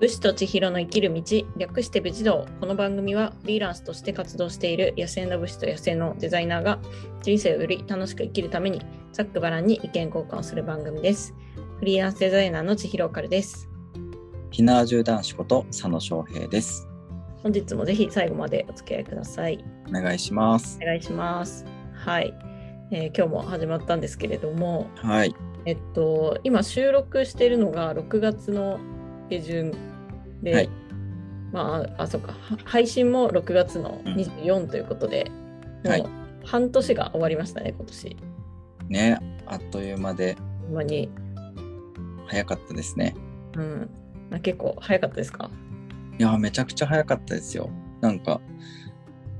武士と千尋の生きる道、略して武士道。この番組はフリーランスとして活動している野生の武士と野生のデザイナーが人生をより楽しく生きるためにざっくばらんに意見交換をする番組です。フリーランスデザイナーの千尋オカルです。ひなわじゅう男子こと佐野翔平です。本日もぜひ最後までお付き合いください。お願いしますお。願いします。はい。えー今日も始まったんですけれども、はい。えっと、今収録しているのが6月の下旬で、はいまあ、あ、そうか、は配信も6月のうん24ということで、はいもう半年が終わりましたね、今年。ね、あっという間でほんまに、早かったですね。うん。まあ、結構早かったですか？いや、めちゃくちゃ早かったですよ。なんか、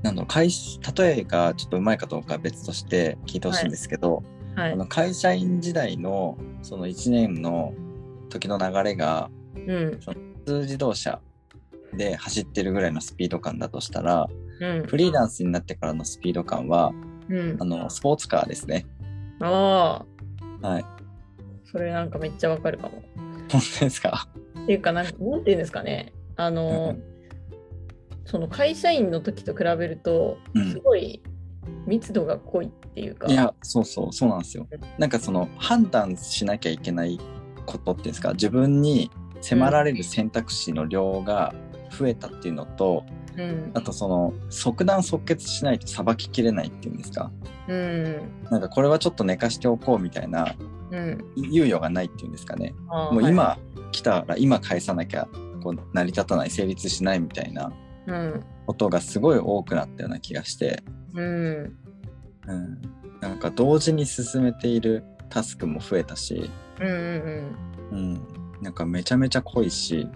なんだろう会社例えがちょっとうまいかどうかは別として聞いてほしいんですけど、はいあ。の会社員時代のその1年の時の流れがうん。普通自動車で走ってるぐらいのスピード感だとしたらうん。フリーランスになってからのスピード感はうんあ。のスポーツカーですね。ああ、はい。それなんかめっちゃわかるかも。本当ですか？っていうかなんか、なんていうんですかね。あの、その会社員の時と比べると、うんすごい密度が濃いっていうか。いや、そうそう、そうなんですよ。なんかその判断しなきゃいけないことっていうんですか、自分に迫られる選択肢の量が増えたっていうのと、うんあとその即断即決しないとさばききれないっていうんですか、うん。なんかこれはちょっと寝かしておこうみたいなうん。猶予がないっていうんですかね？もう今来たら今返さなきゃこう成り立たない、成立しないみたいなうん。ことがすごい多くなったような気がして、うん。うん、なんか同時に進めているタスクも増えたし、うん。うん。うん、なんかめちゃめちゃ濃いし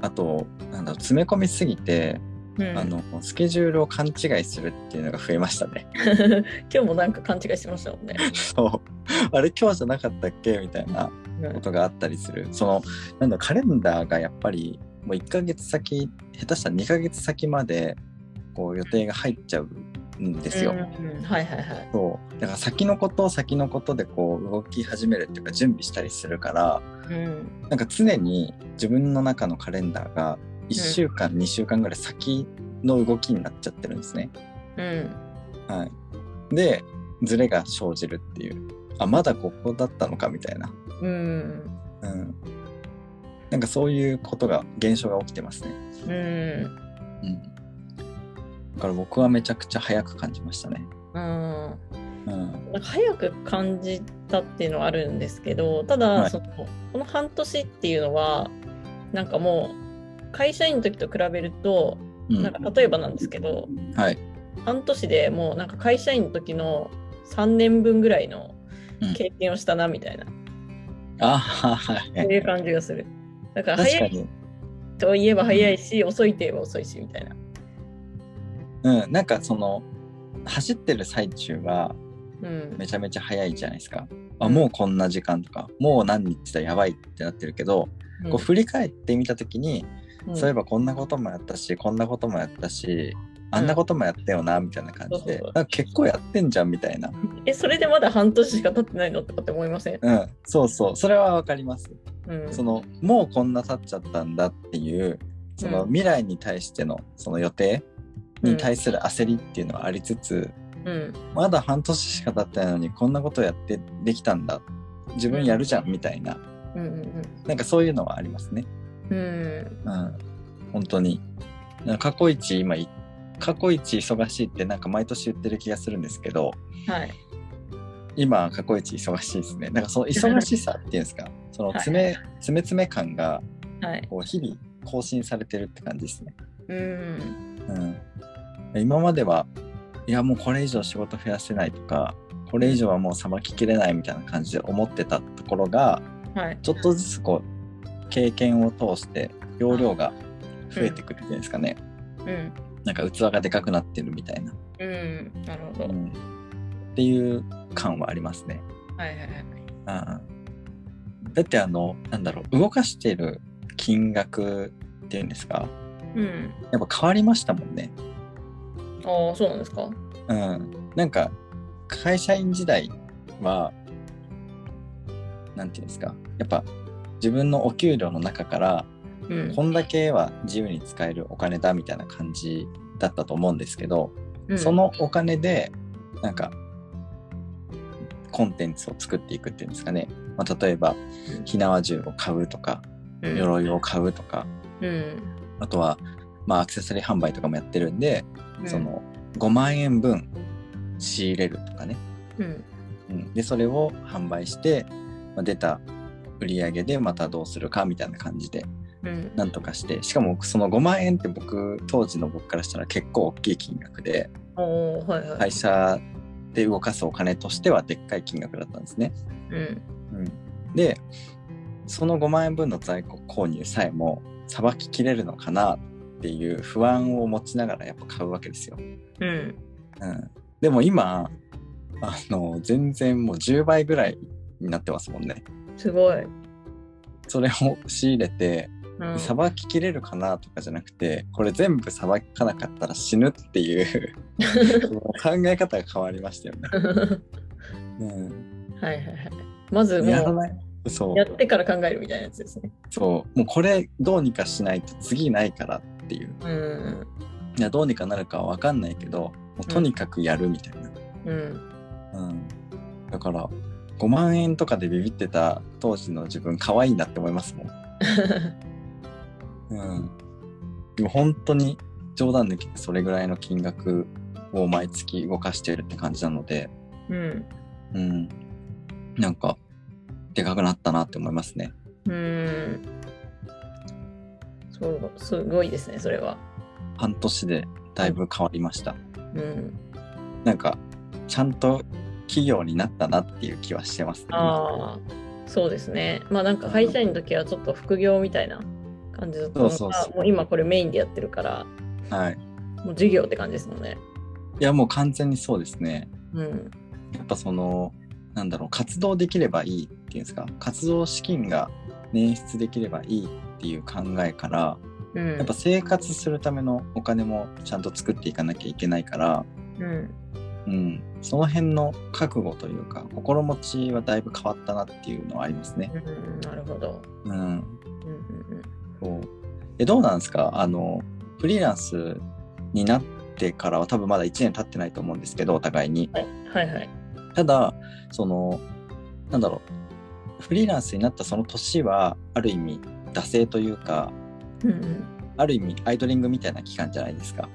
あとなんだ詰め込みすぎて、うん。あのスケジュールを勘違いするっていうのが増えましたね。今日もなんか勘違いしてましたもんね。そうあれ今日じゃなかったっけみたいなことがあったりするそのなんだカレンダーがやっぱりもう1ヶ月先下手したら2ヶ月先までこう予定が入っちゃうんですよ。うん。はいはいはい。そうだから先のことを先のことでこう動き始めるっていうか準備したりするからうん。なんか常に自分の中のカレンダーが1週間、2週間ぐらい先の動きになっちゃってるんですね。うん。はい、でズレが生じるっていうあまだここだったのかみたいな、うん。うん、なんかそういうことが現象が起きてますね。うん。うん、だから僕はめちゃくちゃ早く感じましたね。うん。うん。なんか早く感じたっていうのはあるんですけどただ、はい。そのこの半年っていうのはなんかもう会社員の時と比べると、うん。なんか例えばなんですけどはい。半年でもうなんか会社員の時の3年分ぐらいのうん。経験をしたなみたいな、あはい。そういう感じがする。だから早いといえば早いし、遅いといえば遅いしみたいなうん、なんかその走ってる最中はうん。めちゃめちゃ早いじゃないですか。あうん。もうこんな時間とかもう何日だやばいってなってるけど、こう振り返ってみた時に、うん。そういえばこんなこともやったしこんなこともやったしあんなこともやったよなみたいな感じで、そうんか結構やってんじゃんみたいな。えそれでまだ半年しか経ってないのとかって思いません、うん、そうそう。それはわかります。うん、そのもうこんな経っちゃったんだっていうそのうん。未来に対してのその予定に対する焦りっていうのはありつつ、うん。まだ半年しか経ってないのにこんなことやってできたんだ。自分やるじゃんみたいな、うんうんなんかそういうのはありますね。うん。うん、本当に。過去一今い過去一忙しいってなんか毎年言ってる気がするんですけどはい。今過去一忙しいですね。なんかその忙しさっていうんですか？その詰め詰め詰め感がはい。こう日々更新されてるって感じですね。うんうん、今まではいやもうこれ以上仕事増やせないとかこれ以上はもうさばききれないみたいな感じで思ってたところがはい。ちょっとずつこう経験を通して容量が増えてくるっていうんですかね、うん。なんか器がでかくなってるみたいな、うん。なるほど、うん。っていう感はありますね。はいはいはいうん、だってあのなんだろう動かしてる金額っていうんですか？うん。やっぱ変わりましたもんね。ああそうなんですか？うん、なんか会社員時代はなんていうんですか。やっぱ自分のお給料の中からうん。こんだけは自由に使えるお金だみたいな感じだったと思うんですけど、うん。そのお金でなんかコンテンツを作っていくっていうんですかね、まあ、例えばうん。火縄銃を買うとかうん。鎧を買うとか、うんあとは、まあ、アクセサリー販売とかもやってるんで、うん。その5万円分仕入れるとかね、うん。うん、でそれを販売して、まあ、出た売り上げでまたどうするかみたいな感じでうん。なんとかして。しかもその5万円って僕当時の僕からしたら結構大きい金額ではいはい。会社で動かすお金としてはでっかい金額だったんですね。うん。うん、でその5万円分の在庫購入さえもさばききれるのかなっていう不安を持ちながらやっぱ買うわけですよ。うんうん、でも今あの全然もう10倍ぐらいになってますもんね。すごい。それを仕入れてうんさばききれるかなとかじゃなくてこれ全部さばかなかったら死ぬっていう 考え方が変わりましたよね。うん、はいはいはい。まずもやらないそう。うやってから考えるみたいなやつですね。そう。もうこれどうにかしないと次ないからっていう。うんいやどうにかなるかは分かんないけどもうとにかくやるみたいな、うん。うん。だから5万円とかでビビってた当時の自分可愛いなって思いますもん。うん、でも本当に冗談抜きでそれぐらいの金額を毎月動かしてるって感じなので、うん。うん、なんかでかくなったなって思いますね。うんそうすごいですねそれは。半年でだいぶ変わりました。うんなんかちゃんと企業になったなっていう気はしてますね。ああそうですね。まあなんか会社員の時はちょっと副業みたいな感じだったのがもう今これメインでやってるからはい。もう授業って感じですもんね。いやもう完全にそうですね。うんやっぱそのなんだろう活動できればいいっていうんですか？活動資金が捻出できればいいっていう考えからうん。やっぱ生活するためのお金もちゃんと作っていかなきゃいけないから、うん。うん、その辺の覚悟というか心持ちはだいぶ変わったなっていうのはありますね。うんなるほど。うん、うんうんそう。えどうなんですか？あのフリーランスになってからは多分まだ1年経ってないと思うんですけどお互いに。うんはいはい。ただそのなんだろう。フリーランスになったその年はある意味惰性というかうんうん。ある意味アイドリングみたいな期間じゃないですか。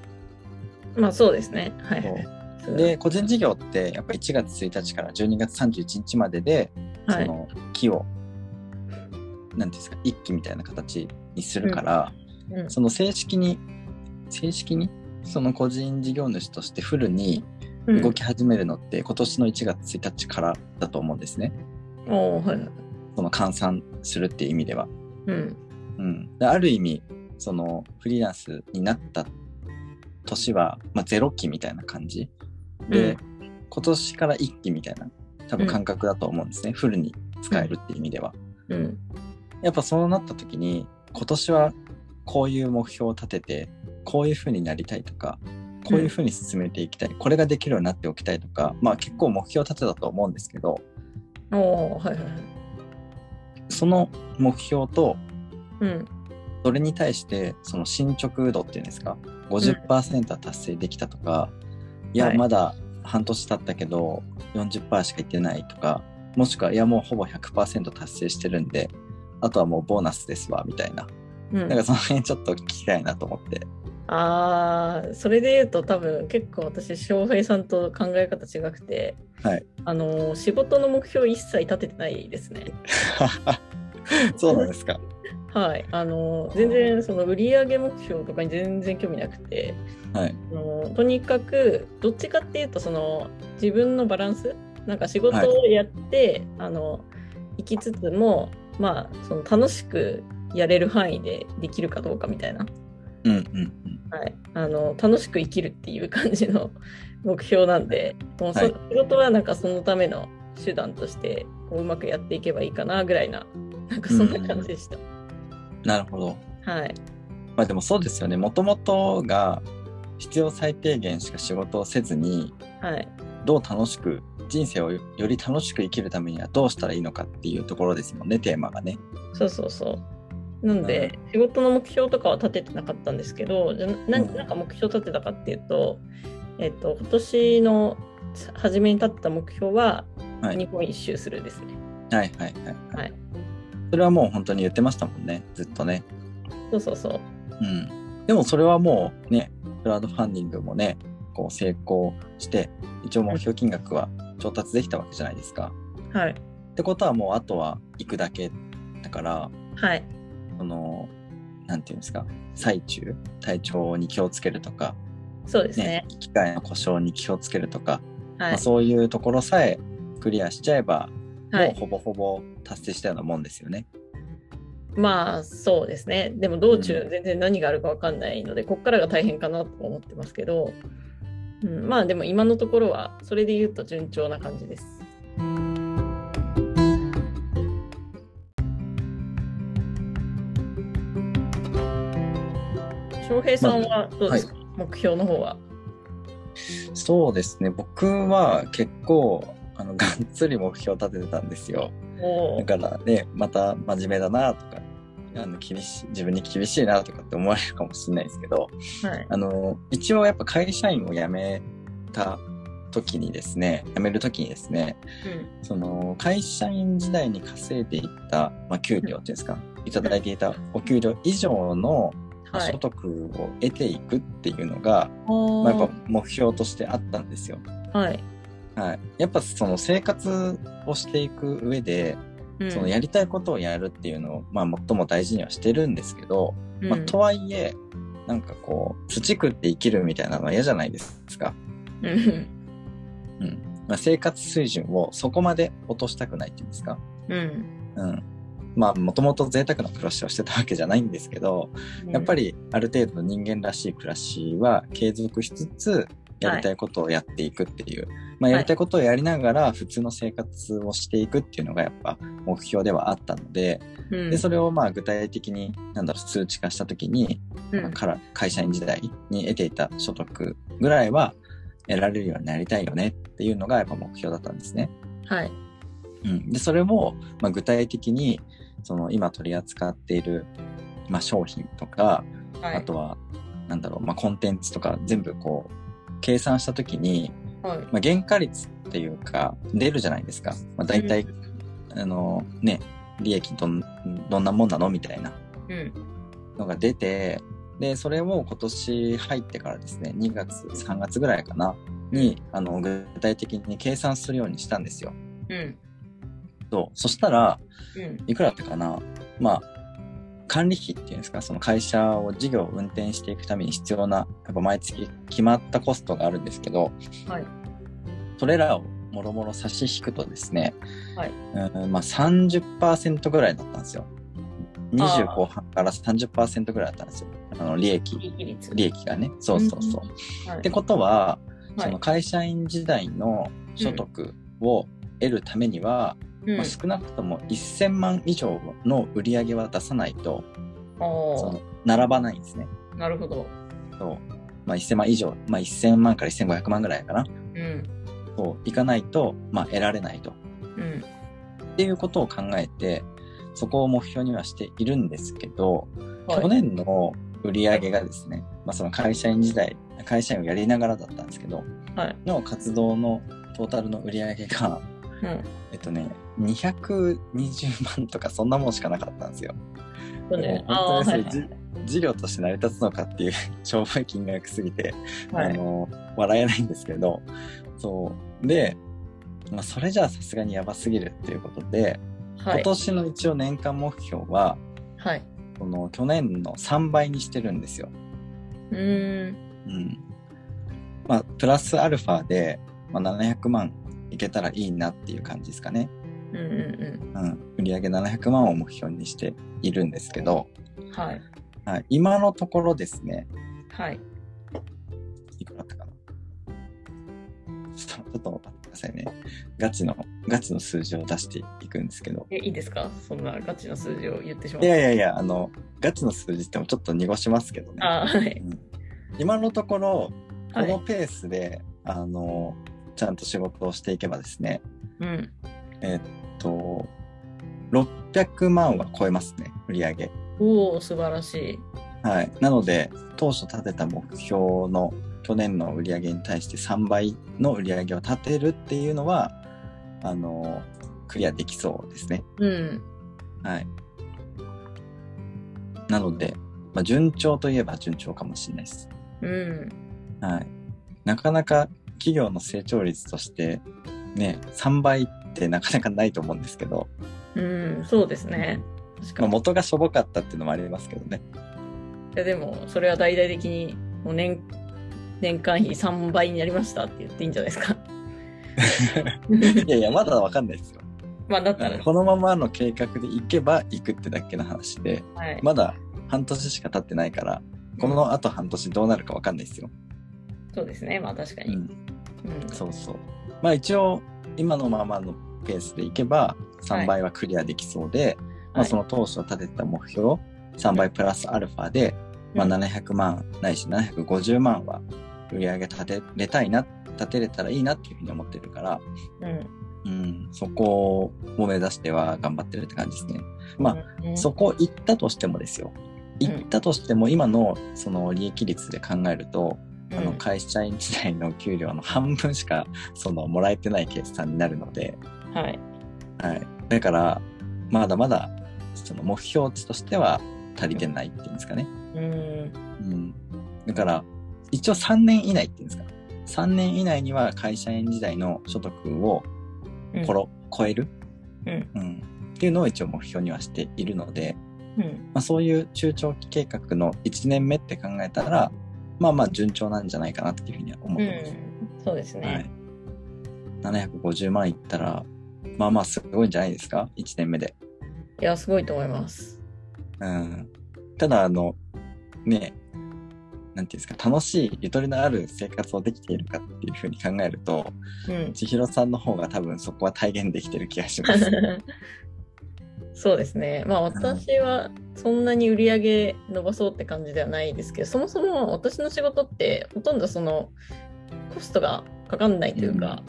まあそうですね。はいで個人事業ってやっぱ1月1日から12月31日までで、はい。その期を何ていうんですか一期みたいな形にするから、うんその正式に正式にその個人事業主としてフルにうん動き始めるのって今年の1月1日からだと思うんですね。おーはい。はい。その換算するっていう意味では。うん。うん、である意味そのフリーランスになった年は、まあ、ゼロ期みたいな感じ。で、今年から1期みたいな多分感覚だと思うんですね、フルに使えるっていう意味では。うん。やっぱそうなった時に今年はこういう目標を立ててこういう風になりたいとかこういう風に進めていきたい、これができるようになっておきたいとかまあ結構目標を立てたと思うんですけどはいはいはい。その目標とうん。それに対してその進捗度っていうんですか50%は達成できたとか、いやはい。まだ半年経ったけど40%しかいってないとかもしくはいやもうほぼ100%達成してるんであとはもうボーナスですわみたいな。うん。なんかその辺ちょっと聞きたいなと思って。ああそれで言うと多分結構私翔平さんと考え方違くて、はいあの仕事の目標一切立ててないですね。そうなんですか。はい、あの全然その売上目標とかに全然興味なくてはい。あのとにかくどっちかっていうとその自分のバランスなんか仕事をやって、あの生きつつもまあその楽しくやれる範囲でできるかどうかみたいな、うんうんうん。はい、あの楽しく生きるっていう感じの 目標なんでもうそ、はい仕事はなんかそのための手段としてこううまくやっていけばいいかなぐらいななんかそんな感じでした。なるほど。はい、まあでもそうですよね。もともとが必要最低限しか仕事をせずにはい、どう楽しく人生をより楽しく生きるためにはどうしたらいいのかっていうところですもんねテーマがね。そうそうそう。なんで、仕事の目標とかは立ててなかったんですけど、じゃなうんなんか目標立てたかっていうと、えっと、今年の初めに立った目標は、はい日本一周するですね。はいはいはい。はい。それはもう本当に言ってましたもんね、ずっとね。そうそうそう。うん。でもそれはもうね、クラウドファンディングもね、こう成功して、一応目標金額は調達できたわけじゃないですか。はい。ってことはもうあとは行くだけだから、はい。その、なんていうんですか、最中、体調に気をつけるとか、ねそうですね。、機械の故障に気をつけるとか、はいまあ、。そういうところさえクリアしちゃえば、はい。もうほぼほぼ達成したようなもんですよね。まあ、そうですね。でも道中う全然何があるかわかんないので、こっからが大変かなと思ってますけど、うん、まあでも今のところは、それで言うと順調な感じです。平さんはどうですか、目標の方は。そうですね、僕は結構、あの、がっつり目標立ててたんですよ。だからね、また真面目だなとか、あの厳しい自分に厳しいなとかって思われるかもしれないですけど、はい。あの、一応やっぱ会社員を辞めた時にですね、辞める時にですね、その会社員時代に稼いでいった、まあ、給料っていうんですか、いただいていたお給料以上のうん。はい所。得を得ていくっていうのが、おまあ、やっぱ目標としてあったんですよ。はい。はい。やっぱその生活をしていく上で、うんそのやりたいことをやるっていうのを、まあ最も大事にはしてるんですけど、まあうんとはいえ、なんかこう、土食って生きるみたいなのは嫌じゃないですか。うんうん。まあ生活水準をそこまで落としたくないっていうんですか。うん。うん。まあもともと贅沢な暮らしをしてたわけじゃないんですけど、やっぱり、りある程度の人間らしい暮らしは継続しつつ、やりたいことをやっていくっていう、まあやりたいことをやりながら普通の生活をしていくっていうのがやっぱ目標ではあったので、うんで、それをまあ具体的に、なんだろう、数値化したときに、うんから会社員時代に得ていた所得ぐらいは得られるようになりたいよねっていうのがやっぱ目標だったんですね。はい。うん。で、それも、まあ具体的に、その今取り扱っている、まあ商品とか、はい。あとは、なんだろう、まあ、コンテンツとか全部こう、計算したときに、はい。まあ、原価率っていうか、出るじゃないですか。まあ、大体、あの、ね、利益どん、どんなもんなのみたいなうん。のが出て、で、それを今年入ってからですね、2月、3月ぐらいかな、に、あの、具体的に計算するようにしたんですよ。うん。そう。そしたら、うん。いくらだったかな？まあ、管理費っていうんですか、その会社を事業を運転していくために必要な、やっぱ毎月決まったコストがあるんですけど、はい。それらをもろもろ差し引くとですね、はいうんまあ30%ぐらいだったんですよ。20後半から30%ぐらいだったんですよ。あの、利益、利益がね。そうそうそう。はいってことは、はいその会社員時代の所得を得るためには、うんまあ、少なくとも1000万以上の売り上げは出さないと、その並ばないんですね。なるほど。そう。まあ、1000万以上、まあ、1000万から1500万ぐらいかな。うん。そう、いかないと、まあ、得られないと。うん。っていうことを考えて、そこを目標にはしているんですけど、はい去年の売り上げがですね、まあ、その会社員時代、会社員をやりながらだったんですけど、はい。の活動のトータルの売り上げが、うん。えっとね、220万とかそんなもんしかなかったんですよ。そうね。本当にはいそれじ事業として成り立つのかっていうしょぼい金額すぎて、はい。あの、笑えないんですけど、そう。で、まあ、それじゃあさすがにやばすぎるっていうことで、はい。今年の一応年間目標は、はい。この去年の3倍にしてるんですよ。うーん。うん。まあ、プラスアルファで、まあ、700万いけたらいいなっていう感じですかね。うんうんうん。売上700万を目標にしているんですけど、うん。はい。はい、今のところですね、はい。いくらだったかな？ちょっとちょっと待ってくださいね。ガチの、ガチの数字を出していくんですけど。え、いいですか？そんなガチの数字を言ってしまいうやいやいや、あの、ガチの数字ってもちょっと濁しますけどね。はい。うん今のところ、こはいのペースで、あの、ちゃんと仕事をしていけばですね、うん。えっと、600万は超えますね、売り上げ。おお、素晴らしい。はい。なので、当初立てた目標の去年の売り上げに対して3倍の売り上げを立てるっていうのは、あの、クリアできそうですね。うん。はい。なので、まあ、順調といえば順調かもしれないです。うん。はい。なかなか企業の成長率として、ね、3倍ってなかなかないと思うんですけど、うん、そうですね。確かまあ、に。元がしょぼかったっていうのもありますけどね。いやでも、それは大々的に、もう年、年間費3倍になりましたって言っていいんじゃないですか。いやいや、まだわかんないですよ。まあ、だったら、このままの計画で行けば行くってだけの話で、はい。まだ半年しか経ってないから、この後半年どうなるかわかんないですよ。そうですね。まあ、確かに。うん。うん。そうそう。まあ一応、今のままのペースでいけば、3倍はクリアできそうで、まあその当初立てた目標、3倍プラスアルファで、まあ700万ないし750万は売り上げ立てれたいな、立てれたらいいなっていうふうに思ってるから、うん。うん、そこを目指しては頑張ってるって感じですね。まあ、うんそこ行ったとしてもですよ。行ったとしても今のその利益率で考えると、あの会社員時代の給料の半分しかそのもらえてない計算になるので、うんはい。はい、だからまだまだその目標値としては足りてないっていうんですかね。うん。うん、だから一応3年以内っていうんですか3年以内には会社員時代の所得をうんころ、超える、うん。うん、っていうのを一応目標にはしているので、うん。まあ、そういう中長期計画の1年目って考えたらまあまあ順調なんじゃないかなっていうふうには思っうてます。ん。そうですはいね。。750万いったら、まあまあすごいんじゃないですか ?1 年目で。いや、すごいと思います。うん。ただ、あの、ね、なんていうんですか、楽しい、ゆとりのある生活をできているかっていうふうに考えると、うん。千尋さんの方が多分そこは体現できてる気がします。そうですね。まあ私はそんなに売り上げ伸ばそうって感じではないですけど、そもそも私の仕事ってほとんどそのコストがかかんないというか、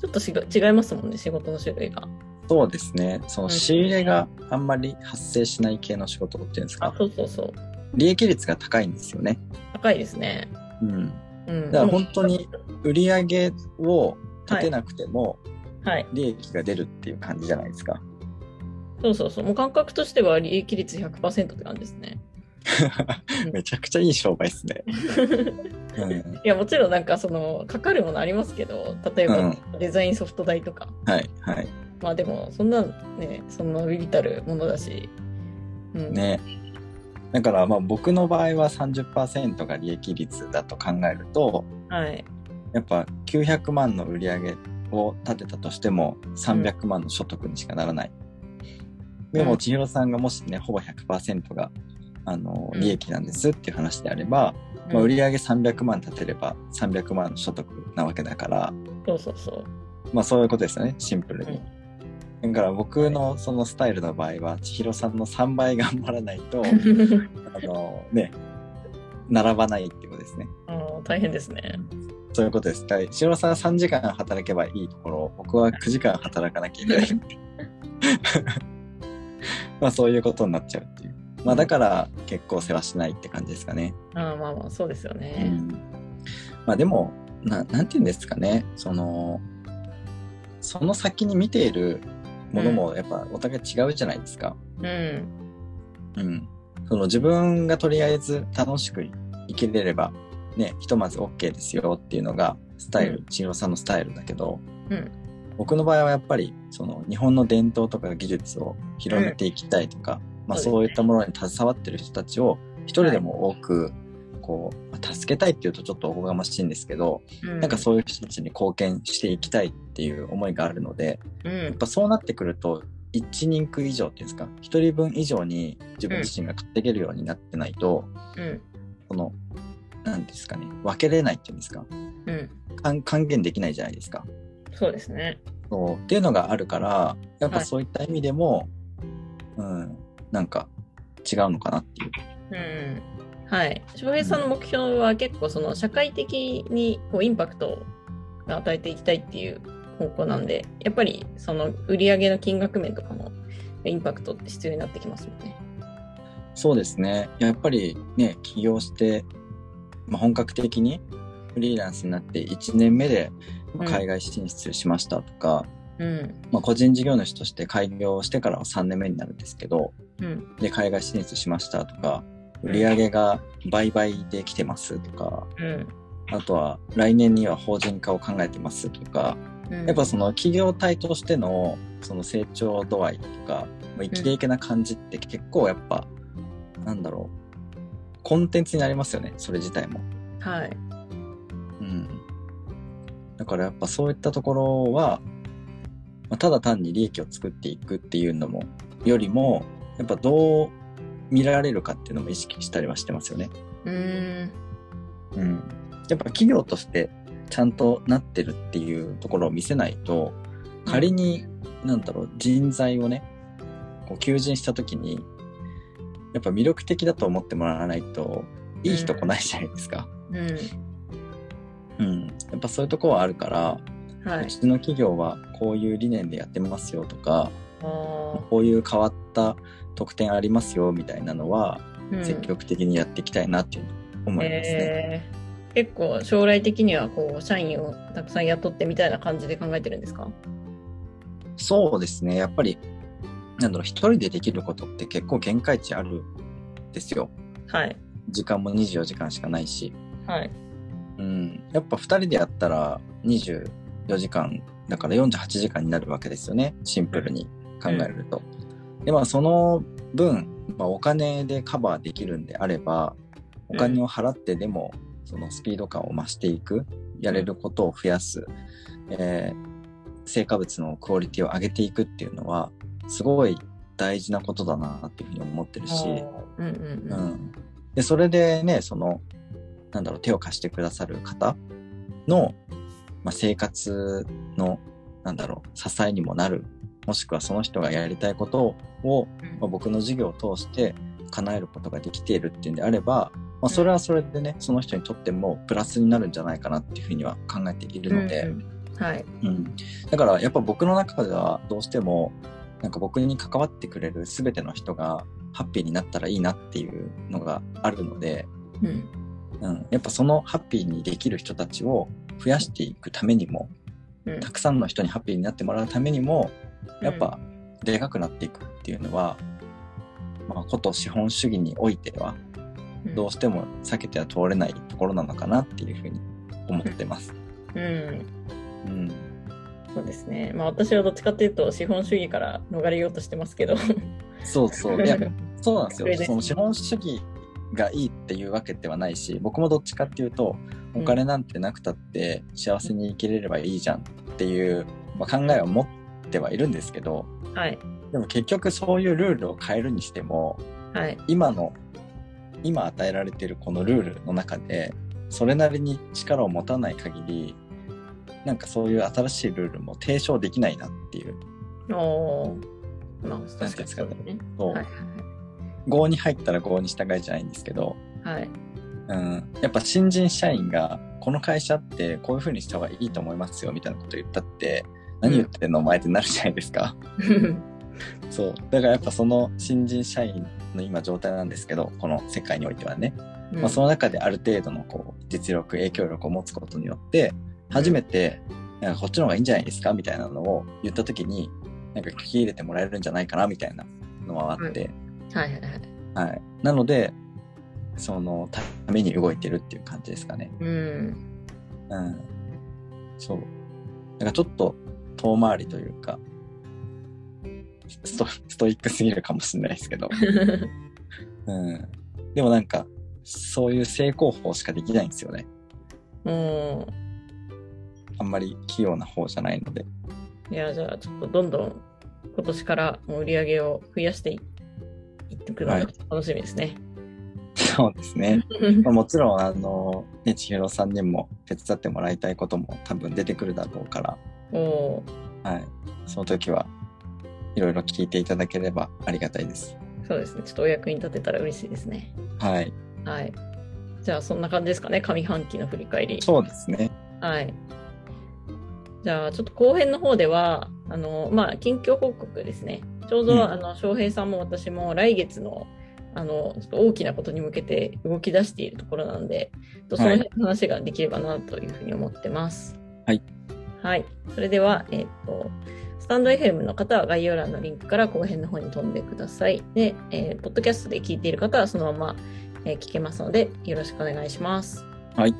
ちょっとしが違いますもんね、仕事の種類が。そうですね。そのうん仕入れがあんまり発生しない系の仕事っていうんですあか、、そうそうそう。利益率が高いんですよね。高いですね。うん。うん。だから本当に売り上げを立てなくてもはい。利益が出るっていう感じじゃないですか。そうそうそう。もう感覚としては利益率100%って感じですね。めちゃくちゃいい商売ですね。うん、いや、もちろんなんかその、かかるものありますけど、例えばデザインソフト代とか。はい、はい。まあでも、そんなね、そんなビビたるものだし。うん。ね。だからまあ僕の場合は30%が利益率だと考えると、はい。やっぱ900万の売り上げを立てたとしても300万の所得にしかならない。でもうん千尋さんがもしね、ほぼ100%があのうん利益なんですっていう話であれば、まあ、売り上げ300万立てれば300万の所得なわけだから、そうそうそう。まあそういうことですよね、シンプルに。だから僕のそのスタイルの場合は、千尋さんの3倍頑張らないと、あのね、並ばないっていうことですね。あー大変ですね。そういうことです。千尋さんは3時間働けばいいところ、僕は9時間働かなきゃいけない。まあそういうことになっちゃうっていう。まあだから結構世話しないって感じですかね。あーまあまあ、そうですようね。ん。まあでも、ななんて言うんですかね。その、その先に見ているものもやっぱお互い違うじゃないですか。うん。うん。その自分がとりあえず楽しく生きれれば、ね、ひとまず OK ですよっていうのがスタイル、うん千尋さんのスタイルだけど、うん。僕の場合はやっぱりその日本の伝統とか技術を広めていきたいとか、まあそうですねそういったものに携わってる人たちを一人でも多くこう、まあ助けたいっていうとちょっとおこがましいんですけど、うん、なんかそういう人たちに貢献していきたいっていう思いがあるので、うんやっ。ぱそうなってくると1人区以上っていうんですか1人分以上に自分自身が稼げるようになってないと、うん。その何ですかね分けれないっていうんですか還元できないじゃないですか。そうですね。そうっていうのがあるからやっぱはいそういった意味でも、うんなんか違うのかなっていう。うん。はい。翔平さんの目標は結構その社会的にこうインパクトが与えていきたいっていう方向なんで、やっぱりその売り上げの金額面とかもインパクトって必要になってきますもんね。そうですね。やっぱりね、起業して、まあ、本格的にフリーランスになって1年目でまあ海外進出しましたとか、うん。まあ、個人事業主として開業してからは3年目になるんですけど、うん。で、海外進出しましたとか、売り上げが倍々で来てますとか、うん。あとは来年には法人化を考えてますとか、うん。やっぱその企業体としてのその成長度合いとか、まあ、イケイケな感じって結構やっぱ、なんだろう、コンテンツになりますよね、それ自体も。はい。うん。だからやっぱそういったところは、まあ、ただ単に利益を作っていくっていうのも、よりも、やっぱどう見られるかっていうのも意識したりはしてますよね。うーん。うん。やっぱ企業としてちゃんとなってるっていうところを見せないと、仮に、なんだろう、人材をね、こう求人した時に、やっぱ魅力的だと思ってもらわないと、いい人来ないじゃないですか。うん。うん。やっぱそういうところはあるから、はいうちの企業はこういう理念でやってますよとか、こういう変わった特典ありますよみたいなのは、うん積極的にやっていきたいなっていう思いますね。えー結構将来的にはこう社員をたくさん雇ってみたいな感じで考えてるんですか？そうですね。やっぱり、なんだろう、一人でできることって結構限界値あるんですよ。はい。時間も24時間しかないし。はい。うん。やっぱ二人でやったら24時間、だから48時間になるわけですよね。シンプルに考えると。で、まあその分、まあ、お金でカバーできるんであれば、お金を払ってでも、そのスピード感を増していく、やれることを増やす、えー成果物のクオリティを上げていくっていうのは、すごい大事なことだなっていうふうに思ってるし、うんうんううん。ん。で、それでね、その、なんだろう、手を貸してくださる方の、まあ、生活の、なんだろう、支えにもなる、もしくはその人がやりたいことを、まあ、僕の事業を通して叶えることができているっていうんであれば、まあ、それはそれでね、その人にとってもプラスになるんじゃないかなっていうふうには考えているので、うんはい。うん、だからやっぱ僕の中ではどうしてもなんか僕に関わってくれる全ての人がハッピーになったらいいなっていうのがあるので、うん。うん、やっぱそのハッピーにできる人たちを増やしていくためにもうんたくさんの人にハッピーになってもらうためにもやっぱでかくなっていくっていうのは、まあ、こと資本主義においてはどうしても避けては通れないところなのかなっていうふうに思ってます。うん。うん、そうですね。まあ私はどっちかっていうと資本主義から逃れようとしてますけど。そうそう。いやそうなんですよ。その資本主義がいいっていうわけではないし、僕もどっちかっていうと、お金なんてなくたって幸せに生きれればいいじゃんっていう、まあ、考えを持ってはいるんですけど、はい。でも結局そういうルールを変えるにしても、はい。今の、今与えられているこのルールの中で、それなりに力を持たない限り、なんかそういう新しいルールも提唱できないなっていう。おねそうだね。そうはい。合に入ったら合に従いじゃないんですけど、はい。うん、やっぱ新人社員がこの会社ってこういう風にした方がいいと思いますよみたいなこと言ったって何言ってんのお前ってなるじゃないですか。そう。だからやっぱその新人社員の今状態なんですけど、この世界においてはね。うんまあその中である程度のこう実力、影響力を持つことによって、初めて、なんかこっちの方がいいんじゃないですかみたいなのを言った時に、なんか聞き入れてもらえるんじゃないかなみたいなのはあって、はいはいはい。はい。なので、そのために動いてるっていう感じですかね。うん。うん。そう。だからちょっと遠回りというか、ストストイックすぎるかもしれないですけど。うん。でもなんか、そういう成功法しかできないんですよね。もあんまり器用な方じゃないので。う、いや、じゃあちょっとどんどん今年から売り上げを増やしていいっはい楽しみですね。そうですね。まあ、もちろん、あの、ね、千尋さんにも手伝ってもらいたいことも多分出てくるだろうから、おーはい。その時はいろいろ聞いていただければありがたいです。そうですね。ちょっとお役に立てたら嬉しいですね。はい。はい。じゃあそんな感じですかね。上半期の振り返り。そうですね。はい。じゃあ、ちょっと後編の方では、あの、まあ、近況報告ですね。ちょうど、うんあの、翔平さんも私も来月の、あの大きなことに向けて動き出しているところなので、その辺の話ができればなというふうに思ってます。はい。はい。それでは、えっ、と、スタンド FM の方は概要欄のリンクから後編の方に飛んでください。で、えー、ポッドキャストで聞いている方はそのまま、えー、聞けますので、よろしくお願いします。はい。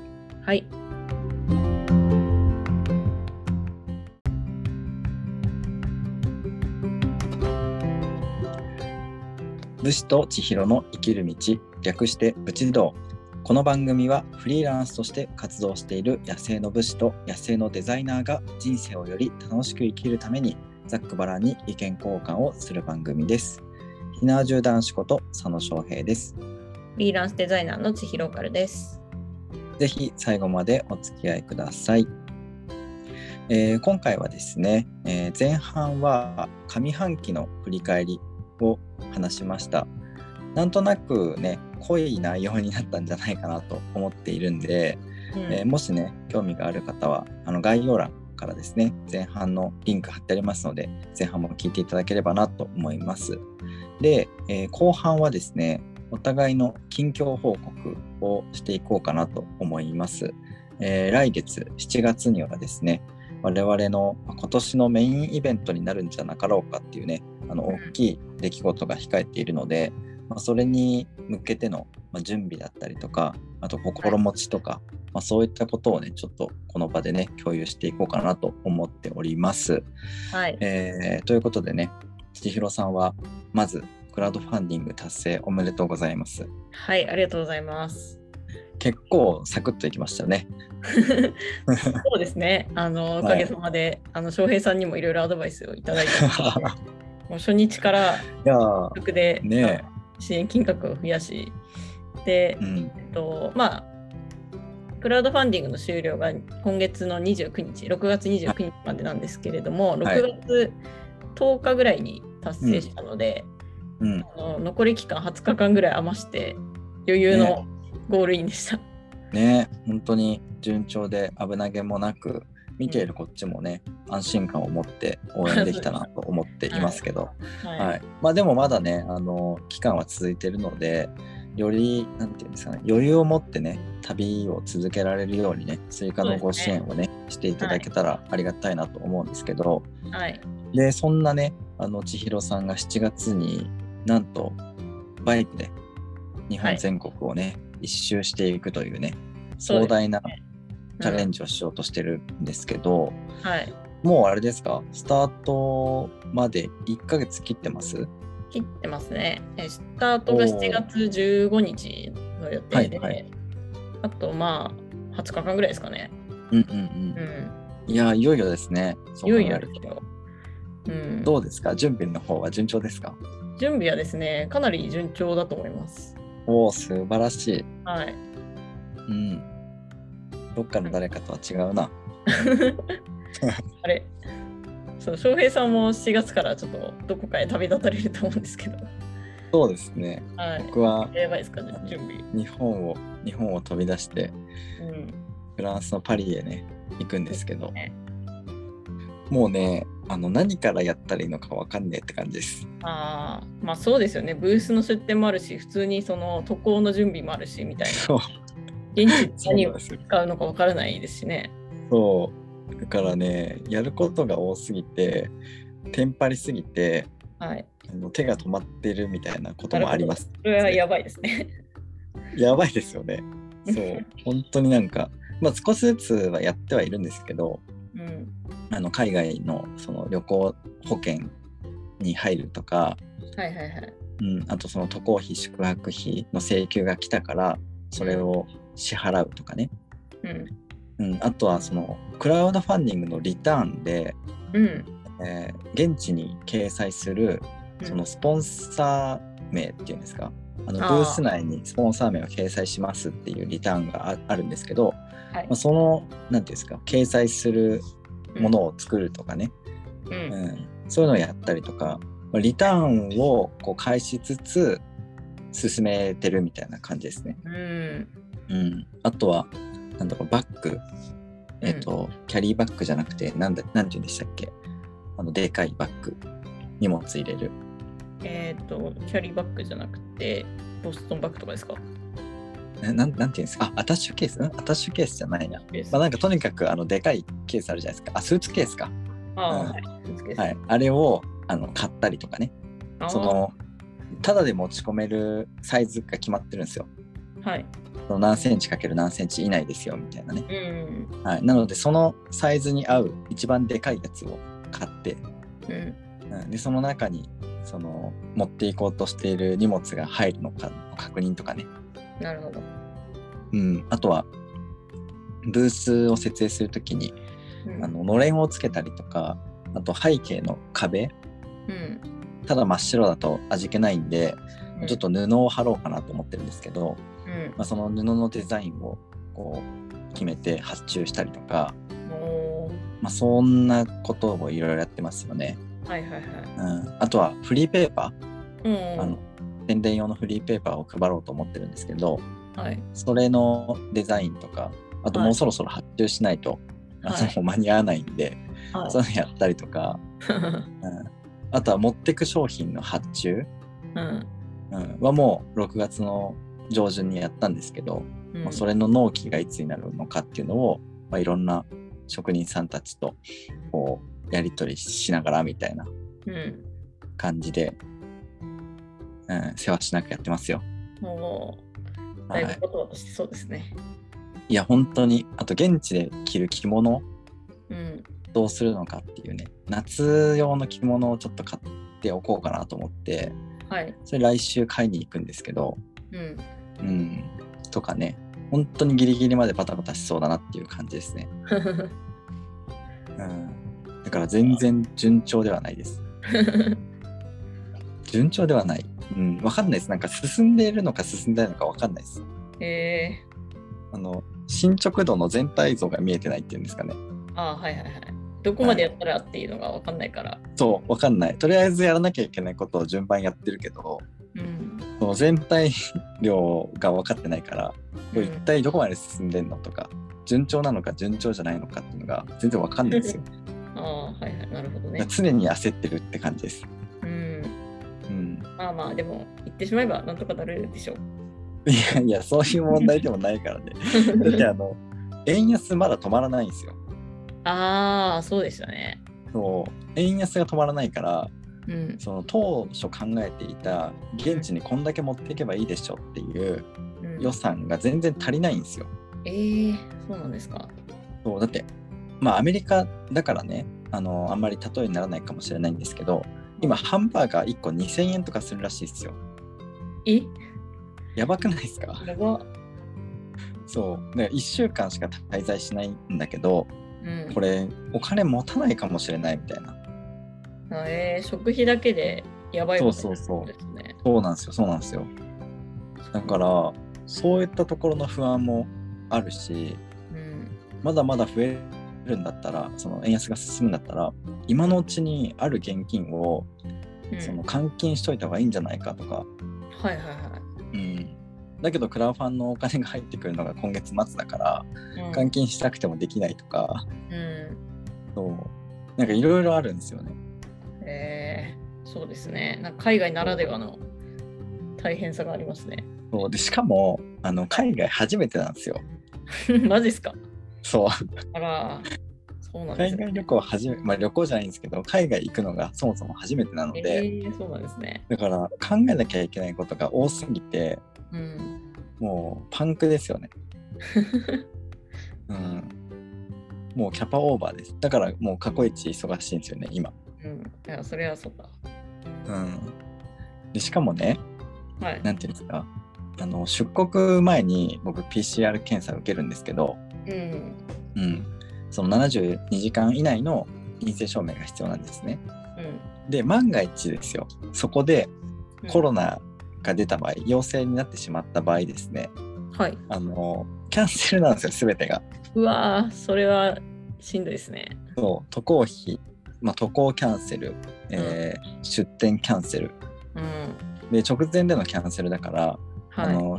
はい。武士と千尋の生きる道略して武士道。この番組はフリーランスとして活動している野生の武士と野生のデザイナーが人生をより楽しく生きるためにざっくばらんに意見交換をする番組です。ひなわじゅう男子こと佐野翔平です。フリーランスデザイナーの千尋かるです。ぜひ最後までお付き合いください。えー、今回はですね、えー、前半は上半期の振り返りを話しました。なんとなくね濃い内容になったんじゃないかなと思っているんで、うん、えー、もしね興味がある方はあの概要欄からですね前半のリンク貼ってありますので前半も聞いていただければなと思います。で、えー、後半はですねお互いの近況報告をしていこうかなと思います。えー、来月7月にはですね我々の今年のメインイベントになるんじゃなかろうかっていうねあの大きい出来事が控えているので、まあ、それに向けての準備だったりとかあと心持ちとか、まあ、そういったことをねちょっとこの場でね共有していこうかなと思っております。はいえー、ということでね千尋さんはまずクラウドファンディング達成おめでとうございます。はいありがとうございます。結構サクッといきましたね。そうですね。あのおかげさまで、はい、あの翔平さんにもいろいろアドバイスをいただいて、もう初日から楽で、ね、支援金額を増やし、で、うん、えっとまあクラウドファンディングの終了が今月の29日、6月29日までなんですけれども、6月10日ぐらいに達成したので、うん、あの残り期間20日間ぐらい余して余裕のゴールインでした。ね本当に順調で危なげもなく見ているこっちもね、うん、安心感を持って応援できたなと思っていますけど、はい、はい、まあ、でもまだねあの期間は続いているのでよりなんていうんですかね余裕を持ってね旅を続けられるようにね追加のご支援をね、ね、していただけたらありがたいなと思うんですけど、はい、でそんなねあの千尋さんが7月になんとバイクで日本全国をね、一周していくというね。壮大なチャレンジをしようとしてるんですけど、うん、はい、もうあれですか？スタートまで1ヶ月切ってます？切ってますね。スタートが7月15日の予定で、はいはい、あとまあ20日間ぐらいですかね。うんうんうん。うん、いや、いよいよですね。いよいよですよ。うん、どうですか？準備の方は順調ですか？準備はですね、かなり順調だと思います。おお、素晴らしい。はい。うん。どっかの誰かとは違うな。あれそう翔平さんも4月からちょっとどこかへ旅立たれると思うんですけど。そうですね。はい、僕はやばいですかね、準備。日本を日本を飛び出して、うん、フランスのパリへね行くんですけど、ね、もうねあの何からやったらいいのかわかんねえって感じです。ああまあそうですよね。ブースの出店もあるし、普通にその渡航の準備もあるしみたいな。現地何を使うのかわからないですしね。そう。だからね、やることが多すぎて、テンパりすぎて、はい、あの手が止まってるみたいなこともあります、それはやばいですね。やばいですよね。そう。本当になんか、まあ少しずつはやってはいるんですけど、うん、あの海外のその旅行保険に入るとか、はいはいはいうん、あとその渡航費宿泊費の請求が来たからそれを支払うとかね、うん。うん、あとはそのクラウドファンディングのリターンで、うん。えー、現地に掲載するそのスポンサー名っていうんですか、あのブース内にスポンサー名を掲載しますっていうリターンがあるんですけど、はい、まあ、その何ていうんですか？掲載するものを作るとかね、うん、うん、そういうのをやったりとかリターンをこう返しつつ進めてるみたいな感じですね。うん、うん、あとはなんだろうバッグえっ、ー、と、キャリーバッグじゃなくてなんだなんて言うんでしたっけ？あのでかいバッグ荷物入れるえっ、と、キャリーバッグじゃなくて、ボストンバッグとかですか？えなんなんていうんですか？あ、アタッシュケース？ん？アタッシュケースじゃないな。まあ、なんかとにかくあのでかいケースあるじゃないですか。あ、スーツケースか。ああ、うんはい。はい。あれをあの買ったりとかね。その、ただで持ち込めるサイズが決まってるんですよ。はい。その何センチかける何センチ以内ですよみたいなね。うん。はい。なので、そのサイズに合う一番でかいやつを買って、うん。うん、で、その中に、その、持っていこうとしている荷物が入るのかの確認とかね。なるほど。うん。あとは、ブースを設営するときに、うんあの、のれんをつけたりとか、あと背景の壁、うん。ただ真っ白だと味気ないんで、うん。ちょっと布を貼ろうかなと思ってるんですけど、うん。まあ、その布のデザインをこう決めて発注したりとか、まあ、そんなことをいろいろやってますよね。はいはいはい。うん、あとはフリーペーパうん。ー、あの宣伝用のフリーペーパーを配ろうと思ってるんですけど、はい。それのデザインとか、あとはい。もうそろそろ発注しないと、あはい。の間に合わないんで、はい。そういうのやったりとか、うん、あとは持ってく商品の発注、うん。うん、はもう6月の上旬にやったんですけど、うんまあ、それの納期がいつになるのかっていうのを、まあ、いろんな職人さんたちとこうやり取りしながらみたいなうん。感じで、うん、世話しなくやってますよ。もう、だはいい、ぶこととしてそうですね。いや本当にあと現地で着る着物うん。どうするのかっていうね夏用の着物をちょっと買っておこうかなと思ってはい。それ来週買いに行くんですけど、うん。うん、とかね本当にギリギリまでバタバタしそうだなっていう感じですね。うん、だから全然順調ではないです。順調ではない。うん、わかんないです。なんか進んでいるのか進んでないのかわかんないです。えあの、進捗度の全体像が見えてないっていうんですかね。ー、あーはいはいはい。どこまでやったらっていうのがわかんないから。そう、わかんない。とりあえずやらなきゃいけないことを順番やってるけど、うん。その全体量が分かってないから、これ一うん体どこまで進んでんのとか、順調なのか順調じゃないのかっていうのが全然わかんないですよ。ああ、はいはい。なるほどね。常に焦ってるって感じです。うん。うん。まあまあ、でも、言ってしまえばなんとかなるでしょう。いやいや、そういう問題でもないからね。だってあの、円安まだ止まらないんですよ。ああ、そうでしたね。そう円安が止まらないから、うん。その当初考えていた現地にこんだけ持っていけばいいでしょっていううん予算が全然足りないんですよ。えー、そうなんですか。そうだって、まあアメリカだからね、あのあんまり例えにならないかもしれないんですけど、今ハンバーガー1個2000円とかするらしいですよ。え？やばくないですか？やば。そう。だから1週間しか滞在しないんだけど、うん。これお金持たないかもしれないみたいな。あえー、食費だけでやばいことそうそうそうですね。そうなんですよ、そうなんですよ。だから、そういったところの不安もあるし、うん。まだまだ増えるんだったら、その円安が進むんだったら、今のうちにある現金をうん、その換金しといた方がいいんじゃないかとか、はいはいはうん。だけど、クラウファンのお金が入ってくるのが今月末だから、い。うん換金したくてもできないとか、うん。そう。なんかいろいろあるんですよね。えー、そうですね。なんか海外ならではの大変さがありますね。そうでしかもあの海外初めてなんですよ。マジですか？そうあら、そうなんですね。海外旅行初め、まあ、旅行じゃないんですけど海外行くのがそもそも初めてなのえで、ー、そうなんですね。だから考えなきゃいけないことが多すぎてうん。もうパンクですよね。うん、もうキャパオーバーです。だからもう過去一忙しいんですよね今。うん。いや、それはそうだ。うん、でしかもねはい。なんていうんですかあの出国前に僕 PCR 検査を受けるんですけど、うん。うん、その72時間以内の陰性証明が必要なんですね。うん。で万が一ですよそこでうんコロナが出た場合、陽性になってしまった場合ですねはい。あのキャンセルなんですよ全てが。うわー、それはしんどいですね。そう渡航費、まあ、渡航キャンセル、えー出店キャンセルうん。で直前でのキャンセルだから、あはい。の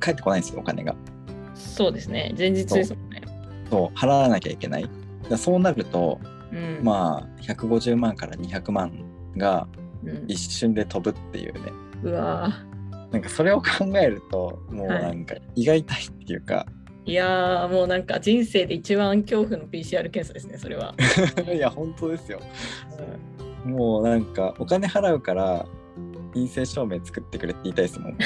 帰ってこないんですよお金が。そうですね。前日ですもんね。そう払わなきゃいけない。そうなるとうん。まあ150万から200万がうん一瞬で飛ぶっていうねうわなんかそれを考えるともうなんか胃が痛いっていうか、ーいやーもうなんか人生で一番恐怖の PCR 検査ですねそれは。いや本当ですよ。もうなんかお金払うから陰性証明作ってくれって言いたいですもん、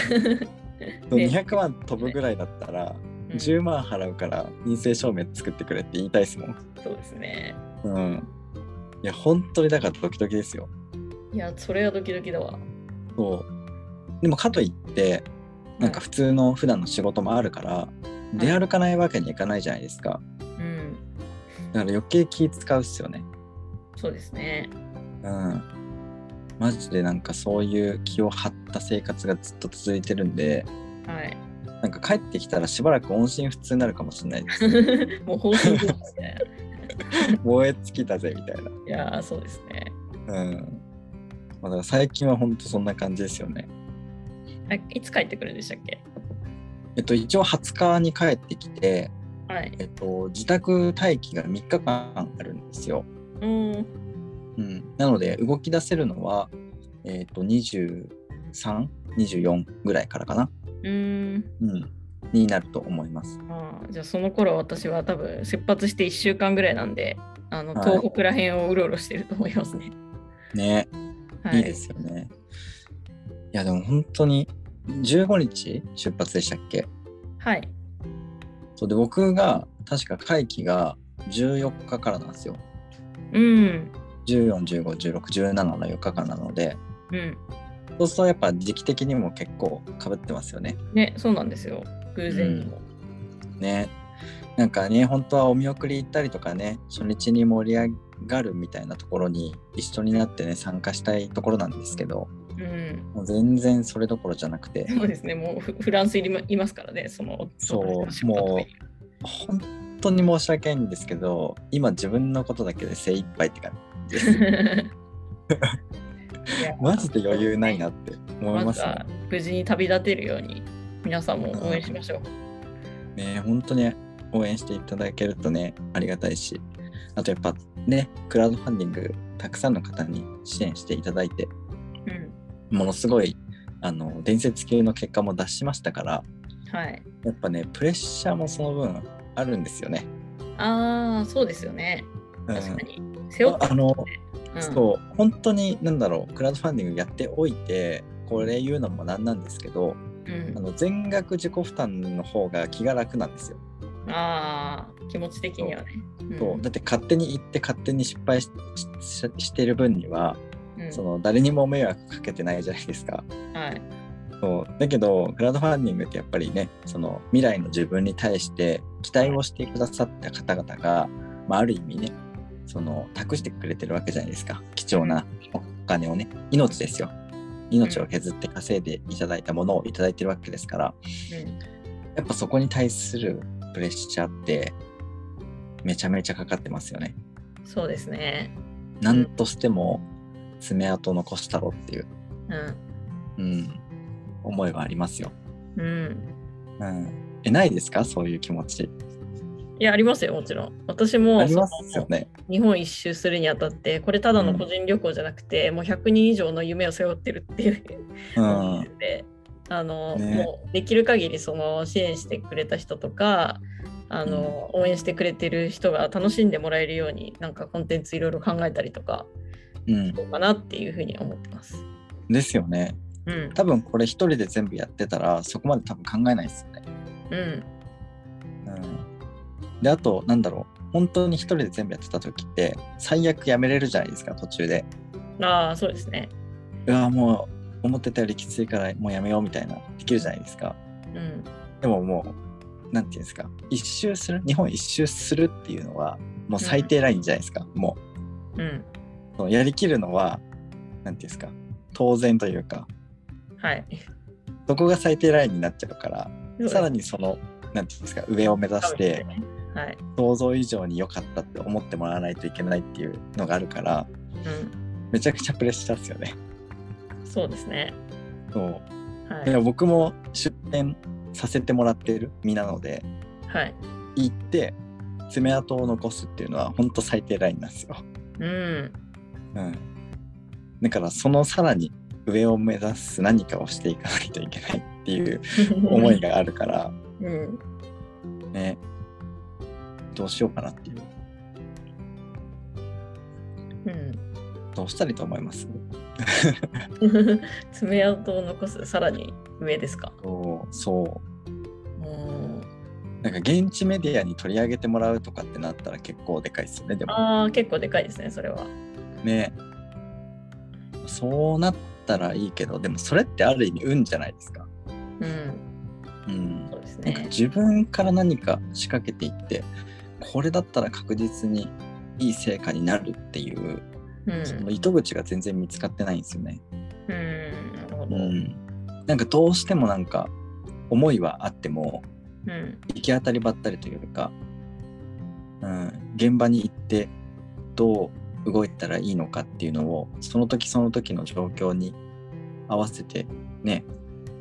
200万飛ぶぐらいだったらうん。10万払うから陰性証明作ってくれって言いたいですもん。そうですね。うん。いや本当にだからドキドキですよ。いやそれはドキドキだわ。そうでもかといってなんか普通の普段の仕事もあるから、出歩かないわけにいかないじゃないですかうんだから余計気使うっすよねそうですね。うんマジでなんかそういう気を張った生活がずっと続いてるんではい。なんか帰ってきたらしばらく音信不通になるかもしれないです もう方針ですね。燃え尽きたぜみたいな。いやーそうですね。うん。まあ、だから最近は本当そんな感じですよね。あいつ帰ってくるんでしたっけ？えっと、一応20日に帰ってきて、はい。えっと、自宅待機が3日間あるんですよ。うん。うん。なので、動き出せるのは、えっと、23、24ぐらいからかな。うん。うん。になると思います。あーじゃあその頃私は多分出発して1週間ぐらいなんで、あのはい東北ら辺をうろうろしてると思いますね。ね。はいいですよね。いや、でも本当に、15日出発でしたっけ？はい。そうで、僕が、確か会期が14日からなんですよ。うん。14、15、16、17の4日間なので、うん。そうするとやっぱ時期的にも結構かぶってますよね。ね、そうなんですよ。偶然にも。ね。なんかね、本当はお見送り行ったりとかね、初日に盛り上がるみたいなところに一緒になってね、参加したいところなんですけど、うん。もう全然それどころじゃなくて、そうですね。もうフフランスいりまいますからね、その。そうも本当に申し訳ないんですけど、今自分のことだけで精一杯って感じです。マジで余裕ないなって思いますね。無事に旅立てるように皆さんも応援しましょう。ね本当に応援していただけるとねありがたいしあとやっぱねクラウドファンディングたくさんの方に支援していただいてうん。ものすごいあの伝説級の結果も出しましたからはい。やっぱねプレッシャーもその分あるんですよね。ああ、そうですよね。うん確かに。背負ってああの、うんそう本当になんだろうクラウドファンディングやっておいてこれ言うのもなんなんですけどうんあの全額自己負担の方が気が楽なんですよ。ああ、気持ち的にはね。うんそうだって勝手に行って勝手に失敗しししてる分にはうんその誰にも迷惑かけてないじゃないですか。はい。そうだけどクラウドファンディングってやっぱりねその未来の自分に対して期待をしてくださった方々が、まあ、ある意味ねその託してくれてるわけじゃないですか貴重なお金をね命ですよ命を削って稼いでいただいたものをいただいてるわけですからうんやっぱそこに対するプレッシャーってめちゃめちゃかかってますよね。そうですね。なんとしても爪痕残したろっていう、うん。うん、思いはありますよ。うん。うん、えないですか？そういう気持ち。いや、ありますよ、もちろん。私もありますよね。日本一周するにあたって、これただの個人旅行じゃなくて、もう100人以上の夢を背負ってるっていう うん思ってて、あの、ねもうできる限りその支援してくれた人とか、あの、応援してくれてる人が楽しんでもらえるように、なんかコンテンツいろいろ考えたりとか、うん、どうかなっていうふうに思ってます。ですよね。うん。多分これ一人で全部やってたらそこまで多分考えないですよね。うん。うん、であとなんだろう本当に一人で全部やってた時って最悪やめれるじゃないですか途中で。ああ、そうですね。うわもう思ってたよりきついからもうやめようみたいなできるじゃないですか。うん。でももうなんていうんですか一周する？日本一周するっていうのはもう最低ラインじゃないですか、もうん。うそのやりきるのはなんていうんですか当然というかはい。そこが最低ラインになっちゃうからさらににそのなんていうんですか上を目指してはい。想像以上に良かったって思ってもらわないといけないっていうのがあるからうん。めちゃくちゃプレッシャーですよね。そうですね。そうはい。僕も出店させてもらってる身なのではい。行って爪痕を残すっていうのは本当最低ラインなんですよ。うん。うん、だからそのさらに上を目指す何かをしていかないといけないっていう 思いがあるから、うん。ね、どうしようかなっていう。うん。どうしたらいいと思います？爪痕を残すさらに上ですか？そうそううんなんか現地メディアに取り上げてもらうとかってなったら結構でかいですよねでもああ、結構でかいですね、それは。ねそうなったらいいけどでもそれってある意味運じゃないですか。うん。うん、そうですね。なんか自分から何か仕掛けていってこれだったら確実にいい成果になるっていう、うん。その糸口が全然見つかってないんですよね。うん。なるほど。うん、なんかどうしてもなんか思いはあってもうん。行き当たりばったりというか、うん、現場に行ってどう動いたらいいのかっていうのをその時その時の状況に合わせてね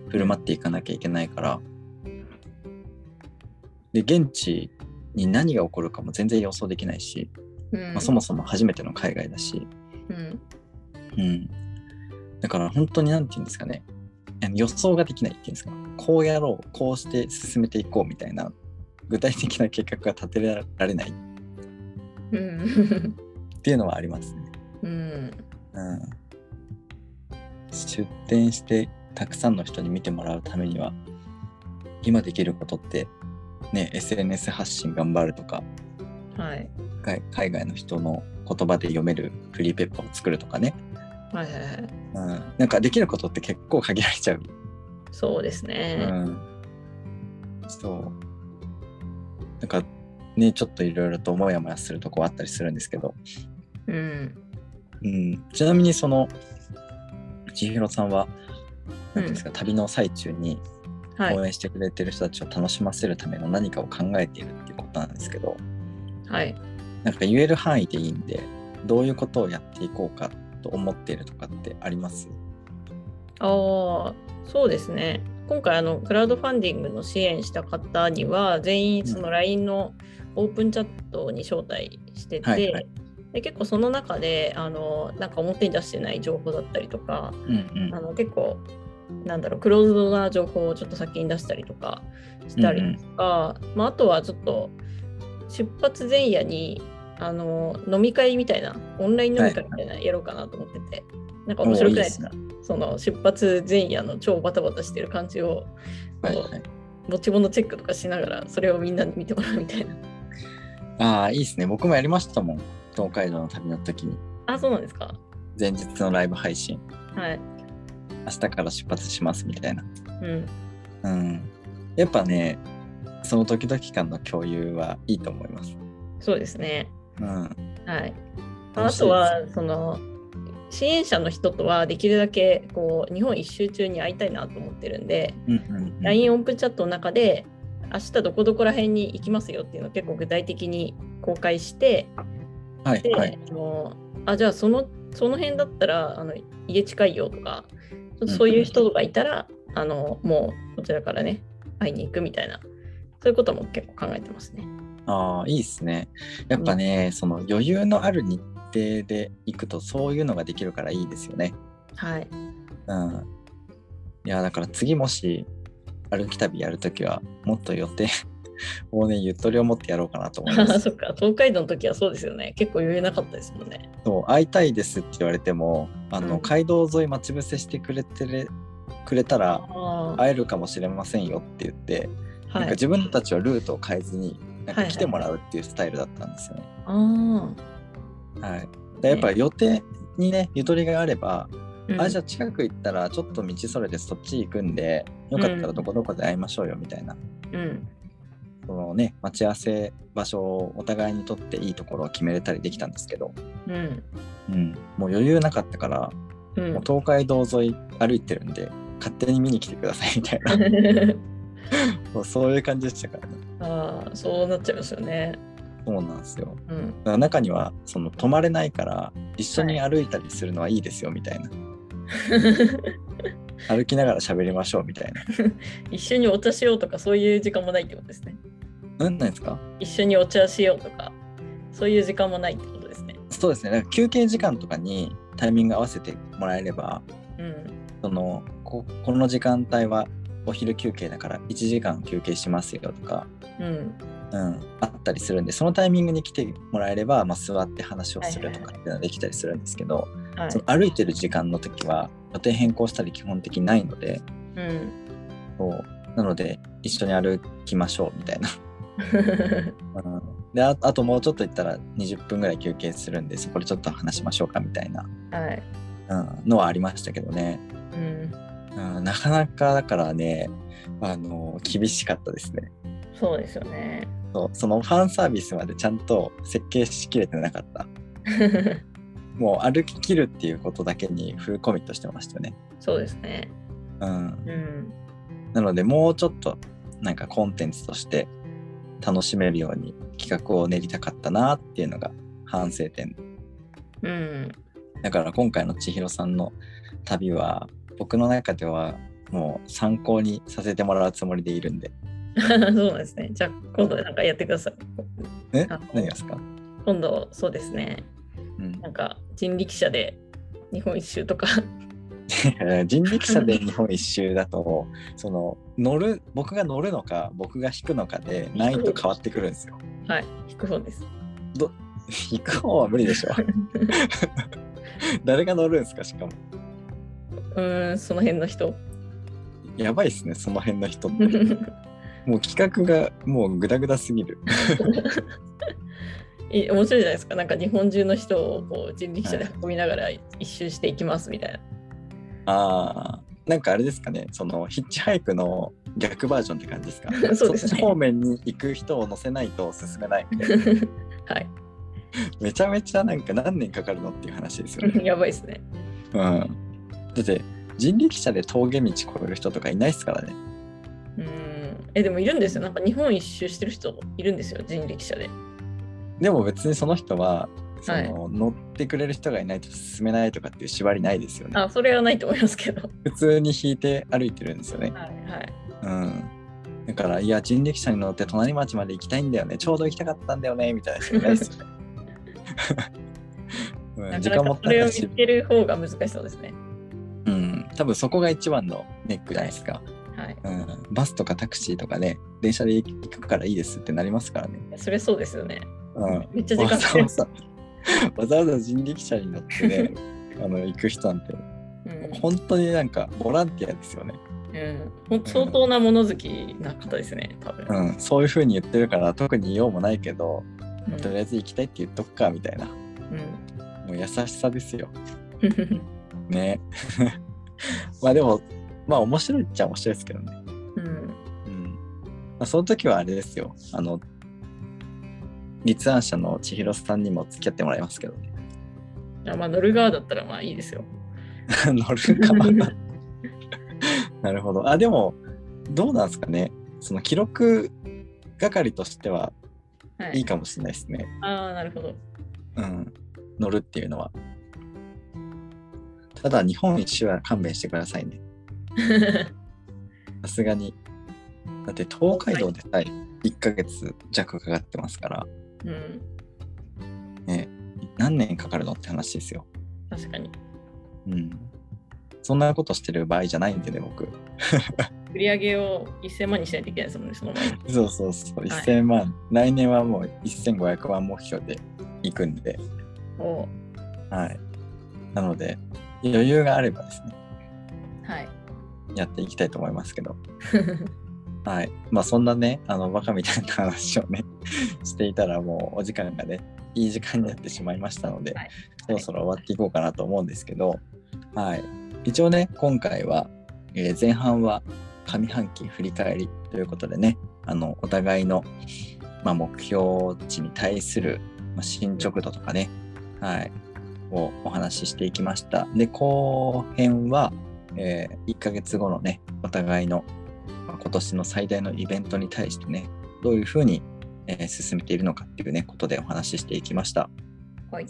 振る舞っていかなきゃいけないから。で現地に何が起こるかも全然予想できないし、うん。まあ、そもそも初めての海外だし、うん。うん、だから本当に何て言うんですかね。予想ができないっていうんですか。こうやろうこうして進めていこうみたいな具体的な計画が立てられない。うん。っていうのはありますね。うん。うん、出店してたくさんの人に見てもらうためには今できることってね SNS 発信頑張るとかはい。海海外の人の言葉で読めるフリーペッパーを作るとかね、はいはいはい。うん、なんかできることって結構限られちゃう。そうですうね。ん、そうなんかねちょっといろいろとモヤモヤするとこあったりするんですけど、うん。うん、ちなみにその千尋さんは何ていうんですか、旅の最中にはい応。援してくれてる人たちを楽しませるための何かを考えているっていうことなんですけどはい。なんか言える範囲でいいんでどういうことをやっていこうかと思っているとかってあります？ああ、そうですね。今回あのクラウドファンディングの支援した方には全員その LINE のオープンチャットに招待してて、はいはいで結構その中であのなんか表に出してない情報だったりとかうんうん。あの結構なんだろうクローズドな情報をちょっと先に出したりとかしたりとか、まあ、あとはちょっと出発前夜にあの飲み会みたいなオンライン飲み会みたいなのやろうかなと思ってて、なんか面白くないですか？その出発前夜の超バタバタしてる感じをはいはい。持ち物チェックとかしながらそれをみんなに見てもらうみたいな。ああいいですね。僕もやりましたもん東海道の旅の時にあ、そうなんですか。前日のライブ配信はい。明日から出発しますみたいなうん。うんやっぱねその時々感の共有はいいと思いますそうですね。うんはい。あとは、その、支援者の人とはできるだけこう日本一周中に会いたいなと思ってるんで、LINE オープンチャットの中で明日どこどこら辺に行きますよっていうのを結構具体的に公開して、で、はいはい。あのあじゃあそのその辺だったらあの家近いよとかちょっとそういう人とかいたら、あのもうこちらからね会いに行くみたいなそういうことも結構考えてますね。ああいいですね。やっぱね、その余裕のある日程で行くとそういうのができるからいいですよね。はい。うん。いやだから次もし歩き旅やるときはもっと予定をねゆとりを持ってやろうかなと思います そっか東海道の時はそうですよね結構言えなかったですもんね。そう会いたいですって言われてもあの、うん街道沿い待ち伏せしてくれてれくれたらあ会えるかもしれませんよって言って。なんか自分たちはルートを変えずになんかはいはい来てもらうっていうスタイルだったんですよね。あはいでやっぱ予定にねゆとりがあれば、あ。あじゃあ近く行ったらちょっと道それでそっち行くんでよかったらどこどこで会いましょうよみたいな、うん。そのね待ち合わせ場所をお互いにとっていいところを決めれたりできたんですけど、うん。うん、もう余裕なかったから、うん。もう東海道沿い歩いてるんで勝手に見に来てくださいみたいな。も うそういう感じでしたからね。ああ、そうなっちゃいますよね。そうなんですよ。うん。だから中にはその泊まれないから一緒に歩いたりするのはいいですよみたいな、歩きながら喋りましょうみたいな。一緒にお茶しようとかそういう時間もないってことですね。うんなんですか？一緒にお茶しようとかそういう時間もないってことですね。そうですね。だから休憩時間とかにタイミング合わせてもらえれば、うん。そのここの時間帯はお昼休憩だから1時間休憩しますよとか、うん。うん、あったりするんでそのタイミングに来てもらえれば、まあ、座って話をするとかっていうのはできたりするんですけど、はいそ。の歩いてる時間の時は予定変更したり基本的にないのでうん。そうなので一緒に歩きましょうみたいな。うん、でああともうちょっと行ったら20分ぐらい休憩するんでそこでちょっと話しましょうかみたいな、はい。うん、のはありましたけどね。うん。うん、なかなかだからね、あの厳しかったですねそうですよね。そう。そのファンサービスまでちゃんと設計しきれてなかった。もう歩き切るっていうことだけにフルコミットしてましたよね。そうですね。うん。うん。なのでもうちょっとなんかコンテンツとして楽しめるように企画を練りたかったなっていうのが反省点。うん。だから今回の千尋さんの旅は僕の中ではもう参考にさせてもらうつもりでいるんで。そうですね。じゃあ今度なんかやってください。え？あ何がですか？今度そうですね。うんなんか人力車で日本一周とか。人力車で日本一周だとその乗る僕が乗るのか僕が引くのかで難易度変わってくるんですよ。はい。引く方です。引く方は無理でしょ。誰が乗るんですかしかも。うーん、その辺の人。やばいっすねその辺の人って。もう企画がもうグダグダすぎる。い面白いじゃないですか。なんか日本中の人をこう人力車で運びながら一周していきますみたいな。ああなんかあれですかねそのヒッチハイクの逆バージョンって感じですか？そうですねっち方面に行く人を乗せないと進めない はい。めちゃめちゃなんか何年かかるのっていう話ですよね。やばいですね。うん。だって人力車で峠道越える人とかいないですからね。うーん。え、でもいるんですよ。なんか日本一周してる人いるんですよ。人力車で。でも別にその人はその、はい乗ってくれる人がいないと進めないとかっていう縛りないですよね。あ、それはないと思いますけど。普通に引いて歩いてるんですよね。はいはい。うん。だから、いや、人力車に乗って隣町まで行きたいんだよね。ちょうど行きたかったんだよね。みたいな人いないですよね。うん、時間もっなかなかそれを見つたいし、ける方が難しそうですね。うん、多分そこが一番のネックじゃないですか。はい。うん、バスとかタクシーとかね、電車で行くからいいですってなりますからね。それそうですよね。うん、めっちゃ時間わかかるざ わざわざ人力車に乗ってね あの行く人なんてうん。本当になんかボランティアですよね、うん、相当な物好きな方ですね、多分。うん、そういう風に言ってるから特に言おうもないけど、うん。とりあえず行きたいって言っとくかみたいな。うん。もう優しさですよ。ね。まあでもまあ面白いっちゃ面白いですけどね、うん。うん。まあ、その時はあれですよ。あの立案者の千尋さんにも付き合ってもらいますけどねあまあ乗る側だったらまあいいですよ。乗るかな なるほど。あ、でも、どうなんですかね。その記録係としてははいいいかもしれないですね。ああ、なるほど。うん。乗るっていうのは。ただ、日本一周は勘弁してくださいね。さすがに。だって、東海道でさえ1ヶ月弱かかってますから、うん、ね、何年かかるのって話ですよ。確かに。うん。そんなことしてる場合じゃないんでね、僕。売り上げを1000万にしないといけないですもんね、その前に。そうそうそう、はい1000万、来年はもう1500万目標で行くんで、おはい。なので、余裕があればですね、はい。やっていきたいと思いますけど、はい。まあそんなね、あの、バカみたいな話をね、していたらもうお時間がね、いい時間になってしまいましたので、はいそろそろ終わっていこうかなと思うんですけど、はい。一応ね、今回は、えー前半は上半期振り返りということでね、あの、お互いの、まあ、目標値に対する、まあ、進捗度とかね、はい、をお話ししていきました。で、後編は、え1ヶ月後のね、お互いの、まあ今年の最大のイベントに対してね、どういうふうに、えー進めているのかっていうね、ことでお話ししていきました。はい。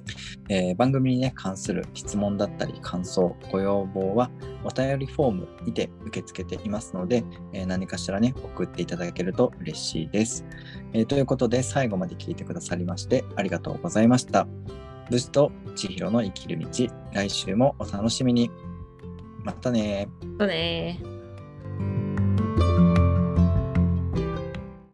えー番組にね、関する質問だったり、感想、ご要望は、お便りフォームにて受け付けていますので、えー何かしらね、送っていただけると嬉しいです。えーということで、最後まで聞いてくださりまして、ありがとうございました。武士と千尋の生きる道来週もお楽しみにまたねそうねー。